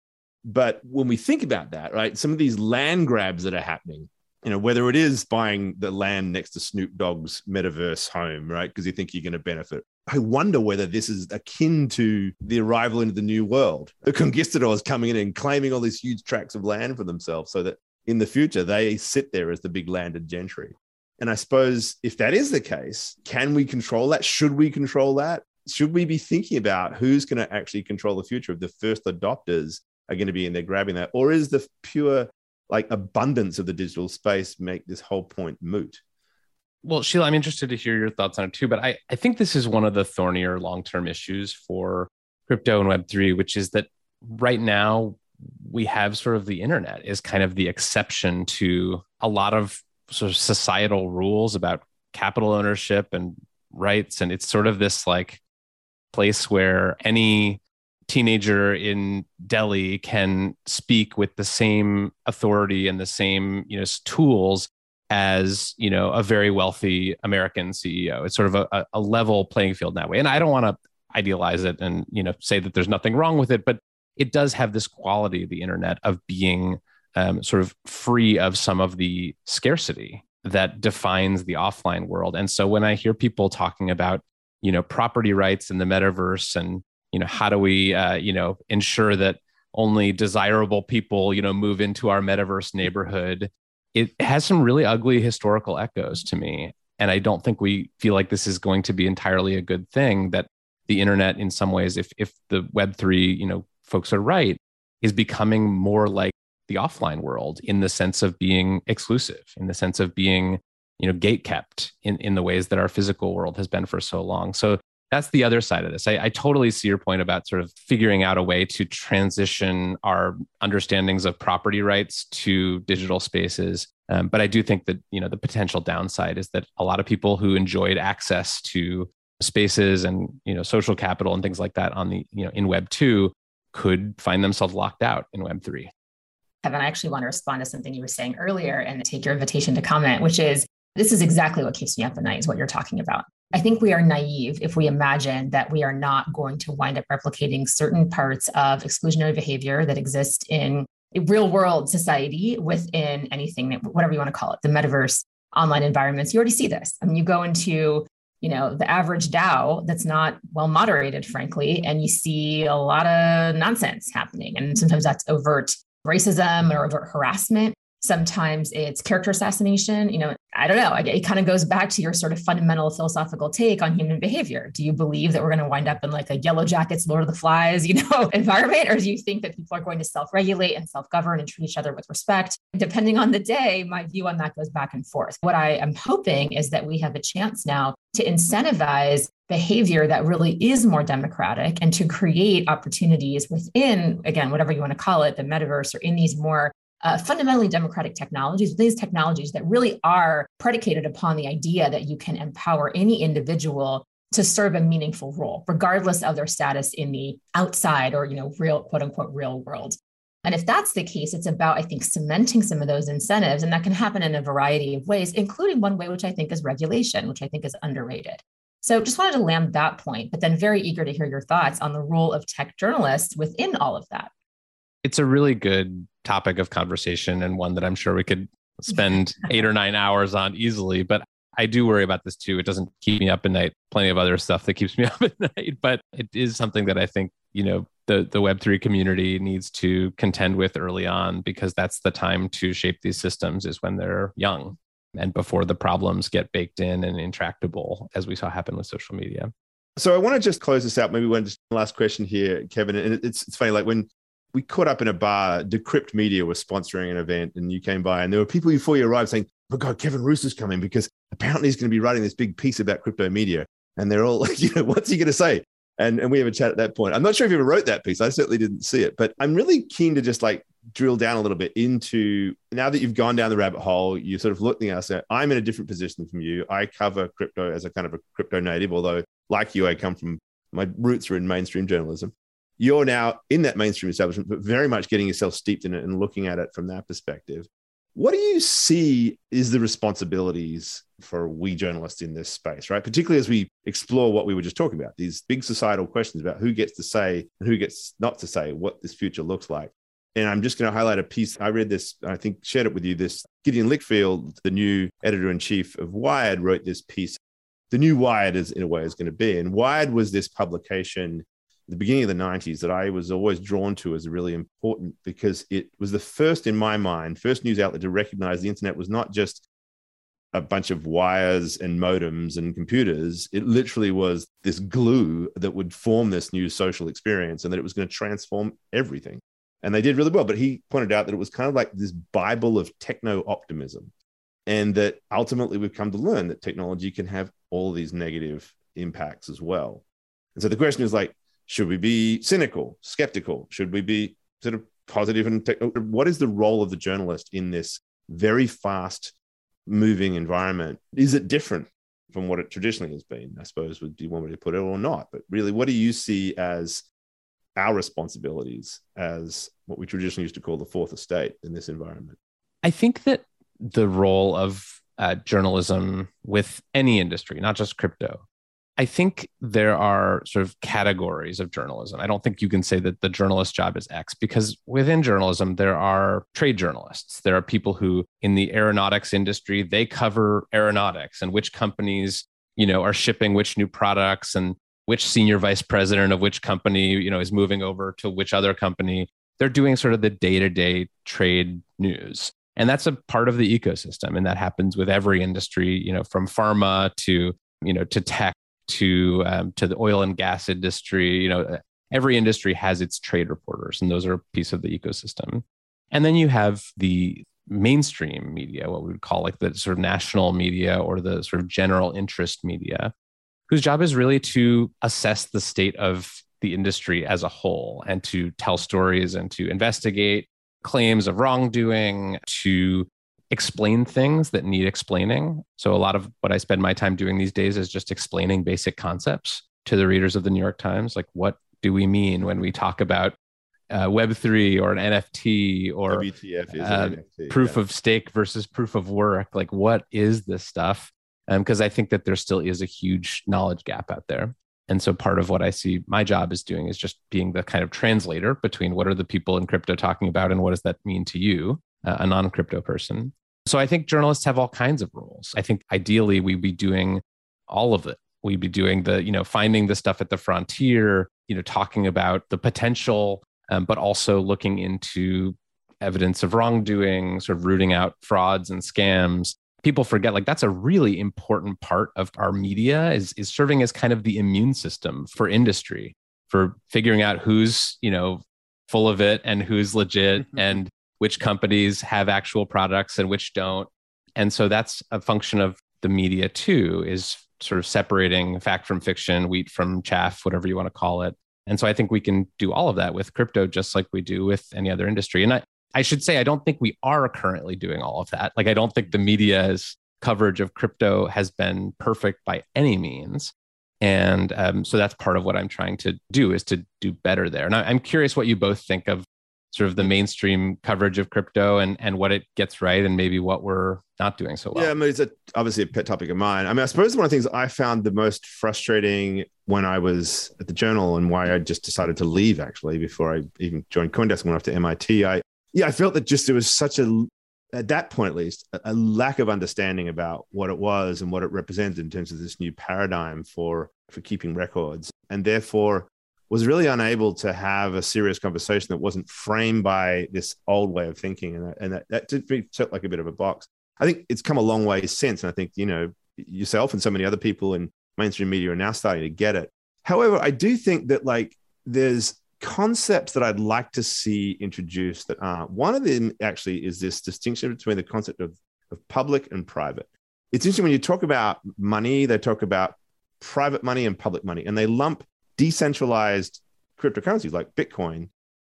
But when we think about that, right, some of these land grabs that are happening, you know, whether it is buying the land next to Snoop Dogg's metaverse home, right, because you think you're going to benefit. I wonder whether this is akin to the arrival into the new world. The conquistadors coming in and claiming all these huge tracts of land for themselves so that in the future they sit there as the big landed gentry. And I suppose if that is the case, can we control that? Should we control that? Should we be thinking about who's going to actually control the future of the first adopters are going to be in there grabbing that? Or is the pure like abundance of the digital space make this whole point moot? Well, Sheila, I'm interested to hear your thoughts on it too, but I, I think this is one of the thornier long term issues for crypto and Web3, which is that right now we have sort of the internet is kind of the exception to a lot of sort of societal rules about capital ownership and rights. And it's sort of this like place where any teenager in Delhi can speak with the same authority and the same you know tools as you know a very wealthy American CEO. It's sort of a, a level playing field in that way. And I don't want to idealize it and you know say that there's nothing wrong with it, but it does have this quality the internet of being um, sort of free of some of the scarcity that defines the offline world. And so when I hear people talking about you know property rights in the metaverse and you know how do we uh, you know ensure that only desirable people you know move into our metaverse neighborhood it has some really ugly historical echoes to me and i don't think we feel like this is going to be entirely a good thing that the internet in some ways if if the web3 you know folks are right is becoming more like the offline world in the sense of being exclusive in the sense of being you know gate kept in in the ways that our physical world has been for so long so that's the other side of this. I, I, totally see your point about sort of figuring out a way to transition our understandings of property rights to digital spaces. Um, but I do think that you know the potential downside is that a lot of people who enjoyed access to spaces and you know social capital and things like that on the you know in Web two could find themselves locked out in Web three. Kevin, I actually want to respond to something you were saying earlier and take your invitation to comment, which is this is exactly what keeps me up at night, is what you're talking about. I think we are naive if we imagine that we are not going to wind up replicating certain parts of exclusionary behavior that exist in real world society within anything whatever you want to call it, the metaverse, online environments. You already see this. I mean, you go into you know the average DAO that's not well moderated, frankly, and you see a lot of nonsense happening, and sometimes that's overt racism or overt harassment. Sometimes it's character assassination. You know, I don't know. It kind of goes back to your sort of fundamental philosophical take on human behavior. Do you believe that we're going to wind up in like a Yellowjackets, Lord of the Flies, you know, environment? Or do you think that people are going to self regulate and self govern and treat each other with respect? Depending on the day, my view on that goes back and forth. What I am hoping is that we have a chance now to incentivize behavior that really is more democratic and to create opportunities within, again, whatever you want to call it, the metaverse or in these more uh, fundamentally democratic technologies, these technologies that really are predicated upon the idea that you can empower any individual to serve a meaningful role, regardless of their status in the outside or, you know, real quote unquote real world. And if that's the case, it's about, I think, cementing some of those incentives. And that can happen in a variety of ways, including one way, which I think is regulation, which I think is underrated. So just wanted to land that point, but then very eager to hear your thoughts on the role of tech journalists within all of that. It's a really good topic of conversation and one that I'm sure we could spend eight or nine hours on easily. But I do worry about this too. It doesn't keep me up at night. Plenty of other stuff that keeps me up at night, but it is something that I think, you know, the, the Web3 community needs to contend with early on because that's the time to shape these systems is when they're young and before the problems get baked in and intractable, as we saw happen with social media. So I want to just close this out. Maybe one last question here, Kevin. And it's, it's funny, like when we caught up in a bar. Decrypt Media was sponsoring an event, and you came by, and there were people before you arrived saying, "Oh God, Kevin Roose is coming because apparently he's going to be writing this big piece about crypto media." And they're all like, "You know, what's he going to say?" And and we have a chat at that point. I'm not sure if you ever wrote that piece. I certainly didn't see it, but I'm really keen to just like drill down a little bit into now that you've gone down the rabbit hole. You're sort of looking at us. I'm in a different position from you. I cover crypto as a kind of a crypto native, although like you, I come from my roots are in mainstream journalism you're now in that mainstream establishment, but very much getting yourself steeped in it and looking at it from that perspective. What do you see is the responsibilities for we journalists in this space, right? Particularly as we explore what we were just talking about, these big societal questions about who gets to say and who gets not to say what this future looks like. And I'm just going to highlight a piece. I read this, I think shared it with you. This Gideon Lichfield, the new editor in chief of Wired, wrote this piece. The new Wired is in a way is going to be. And Wired was this publication the beginning of the 90s that I was always drawn to as really important because it was the first in my mind, first news outlet to recognize the internet was not just a bunch of wires and modems and computers. It literally was this glue that would form this new social experience and that it was going to transform everything. And they did really well. But he pointed out that it was kind of like this Bible of techno optimism. And that ultimately we've come to learn that technology can have all these negative impacts as well. And so the question is like, should we be cynical, skeptical? Should we be sort of positive and te- what is the role of the journalist in this very fast moving environment? Is it different from what it traditionally has been? I suppose, would you want me to put it or not? But really, what do you see as our responsibilities as what we traditionally used to call the fourth estate in this environment? I think that the role of uh, journalism with any industry, not just crypto, I think there are sort of categories of journalism. I don't think you can say that the journalist job is X because within journalism, there are trade journalists. There are people who, in the aeronautics industry, they cover aeronautics and which companies, you know, are shipping which new products and which senior vice president of which company, you know, is moving over to which other company. They're doing sort of the day to day trade news. And that's a part of the ecosystem. And that happens with every industry, you know, from pharma to, you know, to tech to um, to the oil and gas industry. You know, every industry has its trade reporters, and those are a piece of the ecosystem. And then you have the mainstream media, what we would call like the sort of national media or the sort of general interest media, whose job is really to assess the state of the industry as a whole and to tell stories and to investigate claims of wrongdoing, to explain things that need explaining. So a lot of what I spend my time doing these days is just explaining basic concepts to the readers of the New York Times. Like, what do we mean when we talk about uh, Web3 or an NFT or WTF is uh, NFT, proof yeah. of stake versus proof of work? Like, what is this stuff? Because um, I think that there still is a huge knowledge gap out there. And so part of what I see my job is doing is just being the kind of translator between what are the people in crypto talking about and what does that mean to you a non crypto person. So I think journalists have all kinds of roles. I think ideally we'd be doing all of it. We'd be doing the, you know, finding the stuff at the frontier, you know, talking about the potential, um, but also looking into evidence of wrongdoing, sort of rooting out frauds and scams. People forget like that's a really important part of our media is, is serving as kind of the immune system for industry, for figuring out who's, you know, full of it and who's legit mm-hmm. and which companies have actual products and which don't. And so that's a function of the media too, is sort of separating fact from fiction, wheat from chaff, whatever you want to call it. And so I think we can do all of that with crypto just like we do with any other industry. And I, I should say, I don't think we are currently doing all of that. Like, I don't think the media's coverage of crypto has been perfect by any means. And um, so that's part of what I'm trying to do is to do better there. And I, I'm curious what you both think of sort of the mainstream coverage of crypto and and what it gets right and maybe what we're not doing so well. Yeah, I mean, it's a, obviously a pet topic of mine. I mean, I suppose one of the things I found the most frustrating when I was at the Journal and why I just decided to leave actually before I even joined CoinDesk and went off to MIT. I yeah, I felt that just there was such a at that point at least a lack of understanding about what it was and what it represented in terms of this new paradigm for for keeping records and therefore was really unable to have a serious conversation that wasn't framed by this old way of thinking. And, and that, that did me felt like a bit of a box. I think it's come a long way since. And I think, you know, yourself and so many other people in mainstream media are now starting to get it. However, I do think that like there's concepts that I'd like to see introduced that aren't. One of them actually is this distinction between the concept of, of public and private. It's interesting when you talk about money, they talk about private money and public money, and they lump decentralized cryptocurrencies like Bitcoin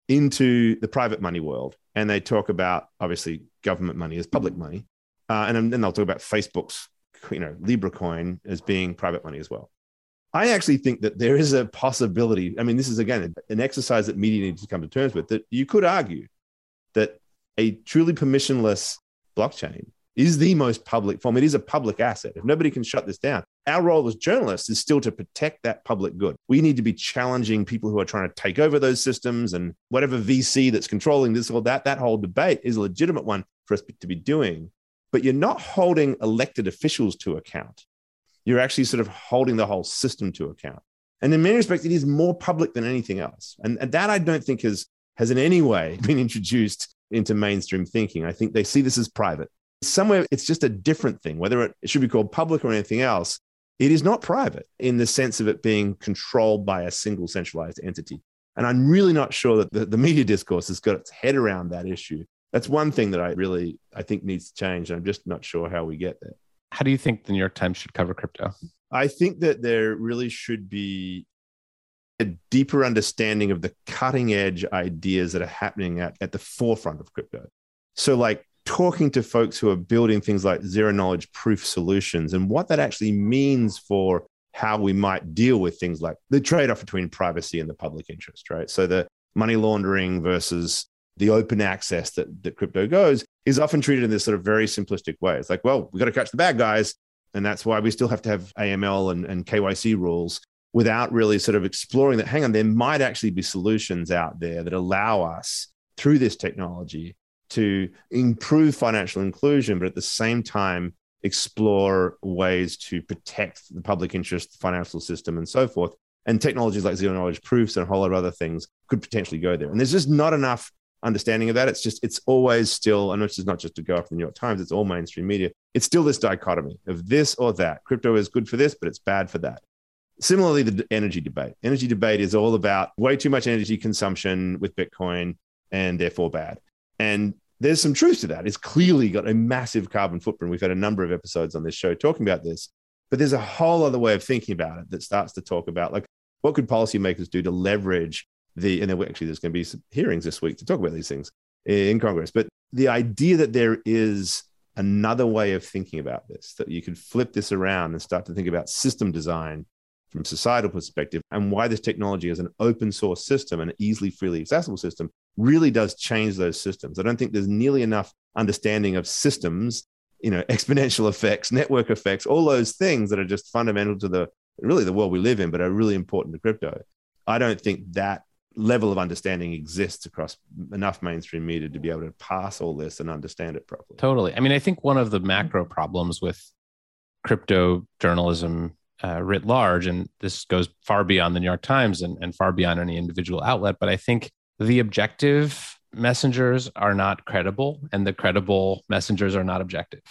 into the private money world. And they talk about obviously government money as public money. Uh, and then they'll talk about Facebook's, you know, Libra coin as being private money as well. I actually think that there is a possibility. I mean, this is again an exercise that media needs to come to terms with. That you could argue that a truly permissionless blockchain is the most public form. It is a public asset. If nobody can shut this down, our role as journalists is still to protect that public good. We need to be challenging people who are trying to take over those systems and whatever VC that's controlling this or that. That whole debate is a legitimate one for us to be doing. But you're not holding elected officials to account. You're actually sort of holding the whole system to account. And in many respects, it is more public than anything else. And, and that I don't think has, has in any way been introduced into mainstream thinking. I think they see this as private. Somewhere it's just a different thing, whether it, should be called public or anything else. It is not private in the sense of it being controlled by a single centralized entity. And I'm really not sure that the, the media discourse has got its head around that issue. That's one thing that I really I think needs to change. I'm just not sure how we get there. How do you think the New York Times should cover crypto? I think that there really should be a deeper understanding of the cutting edge ideas that are happening at, at the forefront of crypto. So, like talking to folks who are building things like zero knowledge proof solutions and what that actually means for how we might deal with things like the trade off between privacy and the public interest, right? So, the money laundering versus the open access that, that crypto goes is often treated in this sort of very simplistic way. It's like, well, we got to catch the bad guys. And that's why we still have to have AML and, and KYC rules without really sort of exploring that. Hang on, there might actually be solutions out there that allow us through this technology to improve financial inclusion, but at the same time, explore ways to protect the public interest, the financial system, and so forth. And technologies like zero knowledge proofs and a whole lot of other things could potentially go there. And there's just not enough understanding of that. It's just, it's always still, and this is not just to go off the New York Times, it's all mainstream media. It's still this dichotomy of this or that. Crypto is good for this, but it's bad for that. Similarly, the energy debate. Energy debate is all about way too much energy consumption with Bitcoin and therefore bad. And there's some truth to that. It's clearly got a massive carbon footprint. We've had a number of episodes on this show talking about this, but there's a whole other way of thinking about it that starts to talk about like what could policymakers do to leverage the and then actually there's going to be some hearings this week to talk about these things in Congress. But the idea that there is another way of thinking about this, that you could flip this around and start to think about system design from societal perspective and why this technology as an open source system and easily freely accessible system really does change those systems. I don't think there's nearly enough understanding of systems, you know, exponential effects, network effects, all those things that are just fundamental to the really the world we live in, but are really important to crypto. I don't think that level of understanding exists across enough mainstream media to be able to pass all this and understand it properly. Totally. I mean, I think one of the macro problems with crypto journalism uh, writ large, and this goes far beyond the New York Times and, and far beyond any individual outlet, but I think the objective messengers are not credible and the credible messengers are not objective.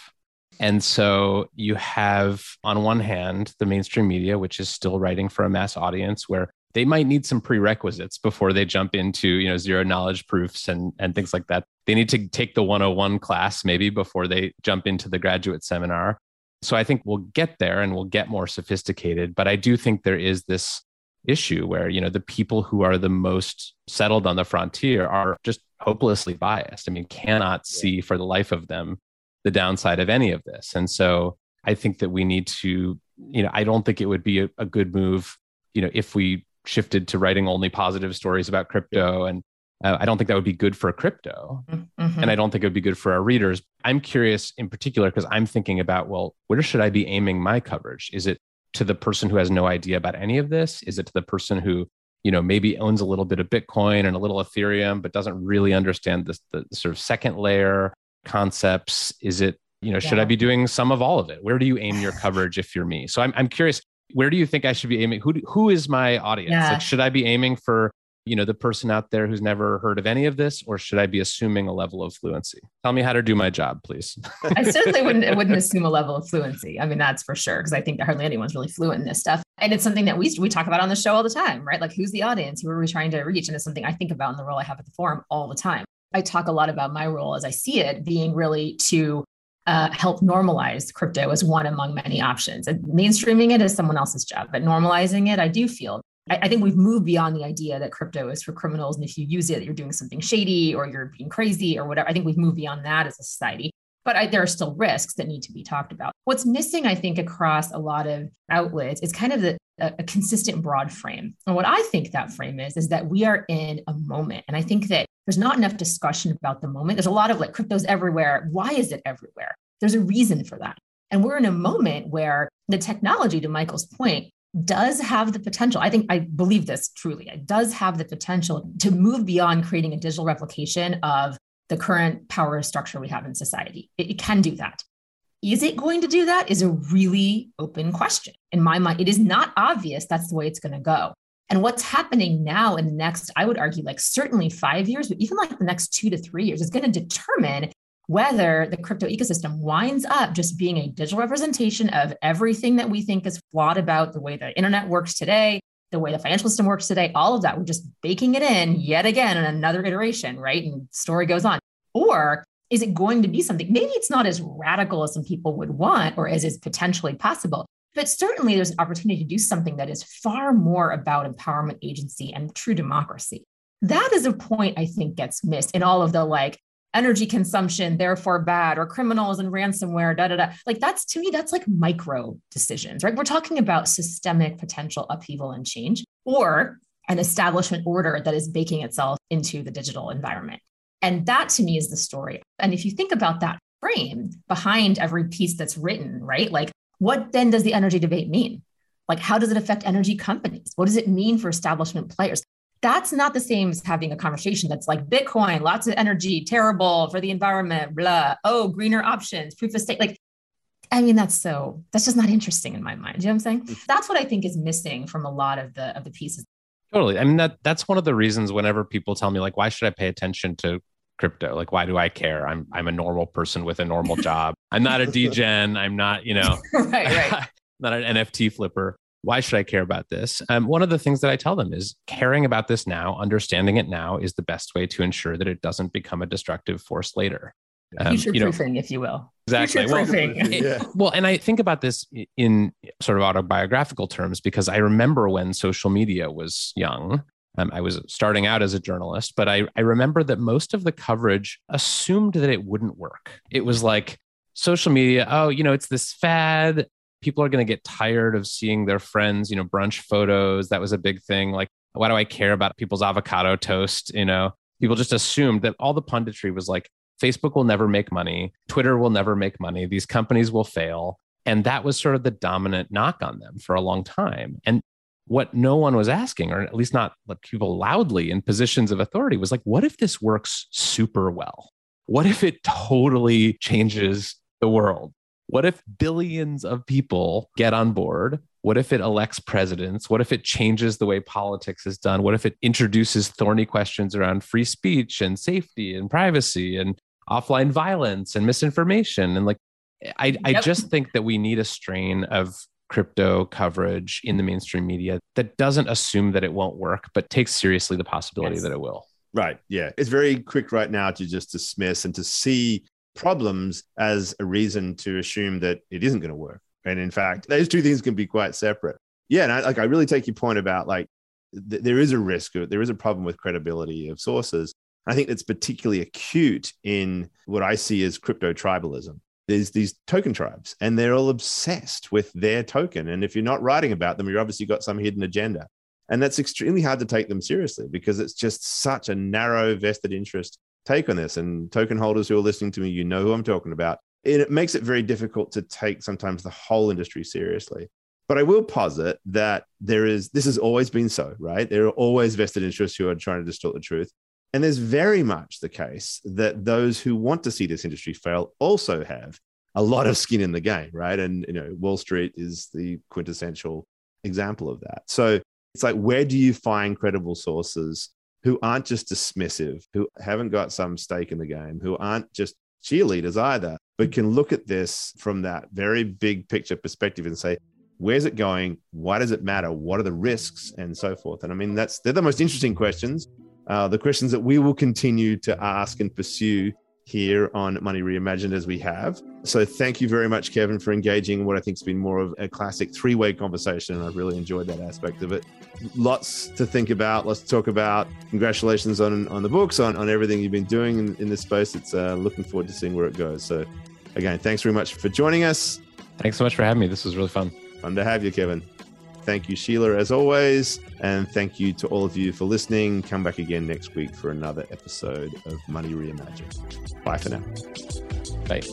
And so you have, on one hand, the mainstream media, which is still writing for a mass audience where they might need some prerequisites before they jump into you know zero knowledge proofs and and things like that they need to take the 101 class maybe before they jump into the graduate seminar so i think we'll get there and we'll get more sophisticated but i do think there is this issue where you know the people who are the most settled on the frontier are just hopelessly biased. I mean cannot see for the life of them the downside of any of this. And so i think that we need to you know i don't think it would be a, a good move you know if we shifted to writing only positive stories about crypto and uh, I don't think that would be good for crypto. Mm-hmm. And I don't think it would be good for our readers. I'm curious in particular because I'm thinking about, well, where should I be aiming my coverage? Is it to the person who has no idea about any of this? Is it to the person who, you know, maybe owns a little bit of Bitcoin and a little Ethereum, but doesn't really understand this, the sort of second layer concepts? Is it, you know, should. I be doing some of all of it? Where do you aim your coverage if you're me? So I'm, I'm curious where do you think I should be aiming? Who who is my audience? Yeah. Like, should I be aiming for you know the person out there who's never heard of any of this, or should I be assuming a level of fluency? Tell me how to do my job, please. I certainly wouldn't wouldn't assume a level of fluency. I mean, that's for sure because I think that hardly anyone's really fluent in this stuff, and it's something that we we talk about on the show all the time, right? Like, who's the audience? Who are we trying to reach? And it's something I think about in the role I have at the forum all the time. I talk a lot about my role as I see it being really to uh, help normalize crypto as one among many options. And mainstreaming it is someone else's job, but normalizing it, I do feel. I, I think we've moved beyond the idea that crypto is for criminals, and if you use it, you're doing something shady or you're being crazy or whatever. I think we've moved beyond that as a society. But I, there are still risks that need to be talked about. What's missing, I think, across a lot of outlets is kind of the a, a consistent broad frame. And what I think that frame is, is that we are in a moment. And I think that there's not enough discussion about the moment. There's a lot of like crypto's everywhere. Why is it everywhere? There's a reason for that. And we're in a moment where the technology, to Michael's point, does have the potential. I think I believe this truly. It does have the potential to move beyond creating a digital replication of the current power structure we have in society. It, it can do that. Is it going to do that? Is a really open question. In my mind, it is not obvious that's the way it's going to go. And what's happening now in the next, I would argue, like certainly five years, but even like the next two to three years is going to determine whether the crypto ecosystem winds up just being a digital representation of everything that we think is flawed about the way the internet works today, the way the financial system works today, all of that. We're just baking it in yet again in another iteration, right? And story goes on. Or is it going to be something? Maybe it's not as radical as some people would want or as is potentially possible, but certainly there's an opportunity to do something that is far more about empowerment agency and true democracy. That is a point I think gets missed in all of the like, energy consumption, therefore bad, or criminals and ransomware, da da da. Like that's to me, that's like micro decisions, right? We're talking about systemic potential upheaval and change, or an establishment order that is baking itself into the digital environment. And that to me is the story. And if you think about that frame behind every piece that's written, right? Like, what then does the energy debate mean? Like, how does it affect energy companies? What does it mean for establishment players? That's not the same as having a conversation that's like Bitcoin, lots of energy, terrible for the environment, blah. Oh, greener options, proof of stake. Like, I mean, that's so that's just not interesting in my mind. You know what I'm saying? Mm. That's what I think is missing from a lot of the of the pieces. Totally. I mean, that that's one of the reasons whenever people tell me, like, why should I pay attention to crypto? Like, why do I care? I'm I'm a normal person with a normal job. I'm not a degen. I'm not, you know, right, right. not an NFT flipper why should I care about this? Um, one of the things that I tell them is caring about this now, understanding it now is the best way to ensure that it doesn't become a destructive force later. Um, Future proofing, if you will. Exactly. Well, yeah. well, and I think about this in sort of autobiographical terms because I remember when social media was young. Um, I was starting out as a journalist, but I, I remember that most of the coverage assumed that it wouldn't work. It was like, social media, oh, you know, it's this fad people are going to get tired of seeing their friends, you know, brunch photos. That was a big thing. Like, why do I care about people's avocado toast? You know, people just assumed that all the punditry was like, Facebook will never make money, Twitter will never make money, these companies will fail. And that was sort of the dominant knock on them for a long time. And what no one was asking, or at least not like people loudly in positions of authority, was like, what if this works super well? What if it totally changes the world? What if billions of people get on board? What if it elects presidents? What if it changes the way politics is done? What if it introduces thorny questions around free speech and safety and privacy and offline violence and misinformation? And like, I, I just think that we need a strain of crypto coverage in the mainstream media that doesn't assume that it won't work, but takes seriously the possibility yes. that it will. Right. Yeah. It's very quick right now to just dismiss and to see problems as a reason to assume that it isn't going to work. And in fact, those two things can be quite separate. Yeah, and I, like I really take your point about like th- there is a risk, there is a problem with credibility of sources. I think that's particularly acute in what I see as crypto tribalism. There's these token tribes, and they're all obsessed with their token. And if you're not writing about them, you're obviously got some hidden agenda. And that's extremely hard to take them seriously because it's just such a narrow vested interest take on this. And token holders who are listening to me, you know who I'm talking about. it makes it very difficult to take sometimes the whole industry seriously. But I will posit that there is, this has always been so, right? There are always vested interests who are trying to distort the truth. And there's very much the case that those who want to see this industry fail also have a lot of skin in the game, right? And, you know, Wall Street is the quintessential example of that. So it's like, where do you find credible sources who aren't just dismissive, who haven't got some stake in the game, who aren't just cheerleaders either, but can look at this from that very big picture perspective and say, where's it going? Why does it matter? What are the risks and so forth? And I mean, that's they're the most interesting questions, uh, the questions that we will continue to ask and pursue here on Money Reimagined as we have. So thank you very much, Kevin, for engaging in what I think has been more of a classic three way conversation. And I've really enjoyed that aspect of it. Lots to think about, lots to talk about. Congratulations on, on the books, on, on everything you've been doing in, in this space. It's uh, looking forward to seeing where it goes. So, again, thanks very much for joining us. Thanks so much for having me. This was really fun. Fun to have you, Kevin. Thank you, Sheila, as always. And thank you to all of you for listening. Come back again next week for another episode of Money Reimagined. Bye for now. Bye.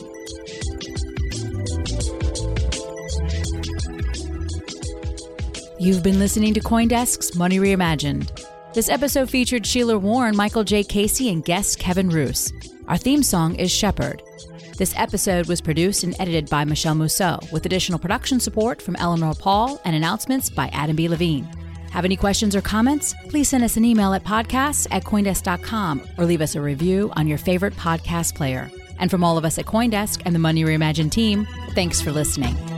You've been listening to Coindesk's Money Reimagined. This episode featured Sheila Warren, Michael J. Casey, and guest Kevin Roose. Our theme song is Shepherd. This episode was produced and edited by Michele Musso, with additional production support from Eleanor Paul and announcements by Adam B. Levine. Have any questions or comments? Please send us an email at podcasts at Coindesk.com or leave us a review on your favorite podcast player. And from all of us at Coindesk and the Money Reimagined team, thanks for listening.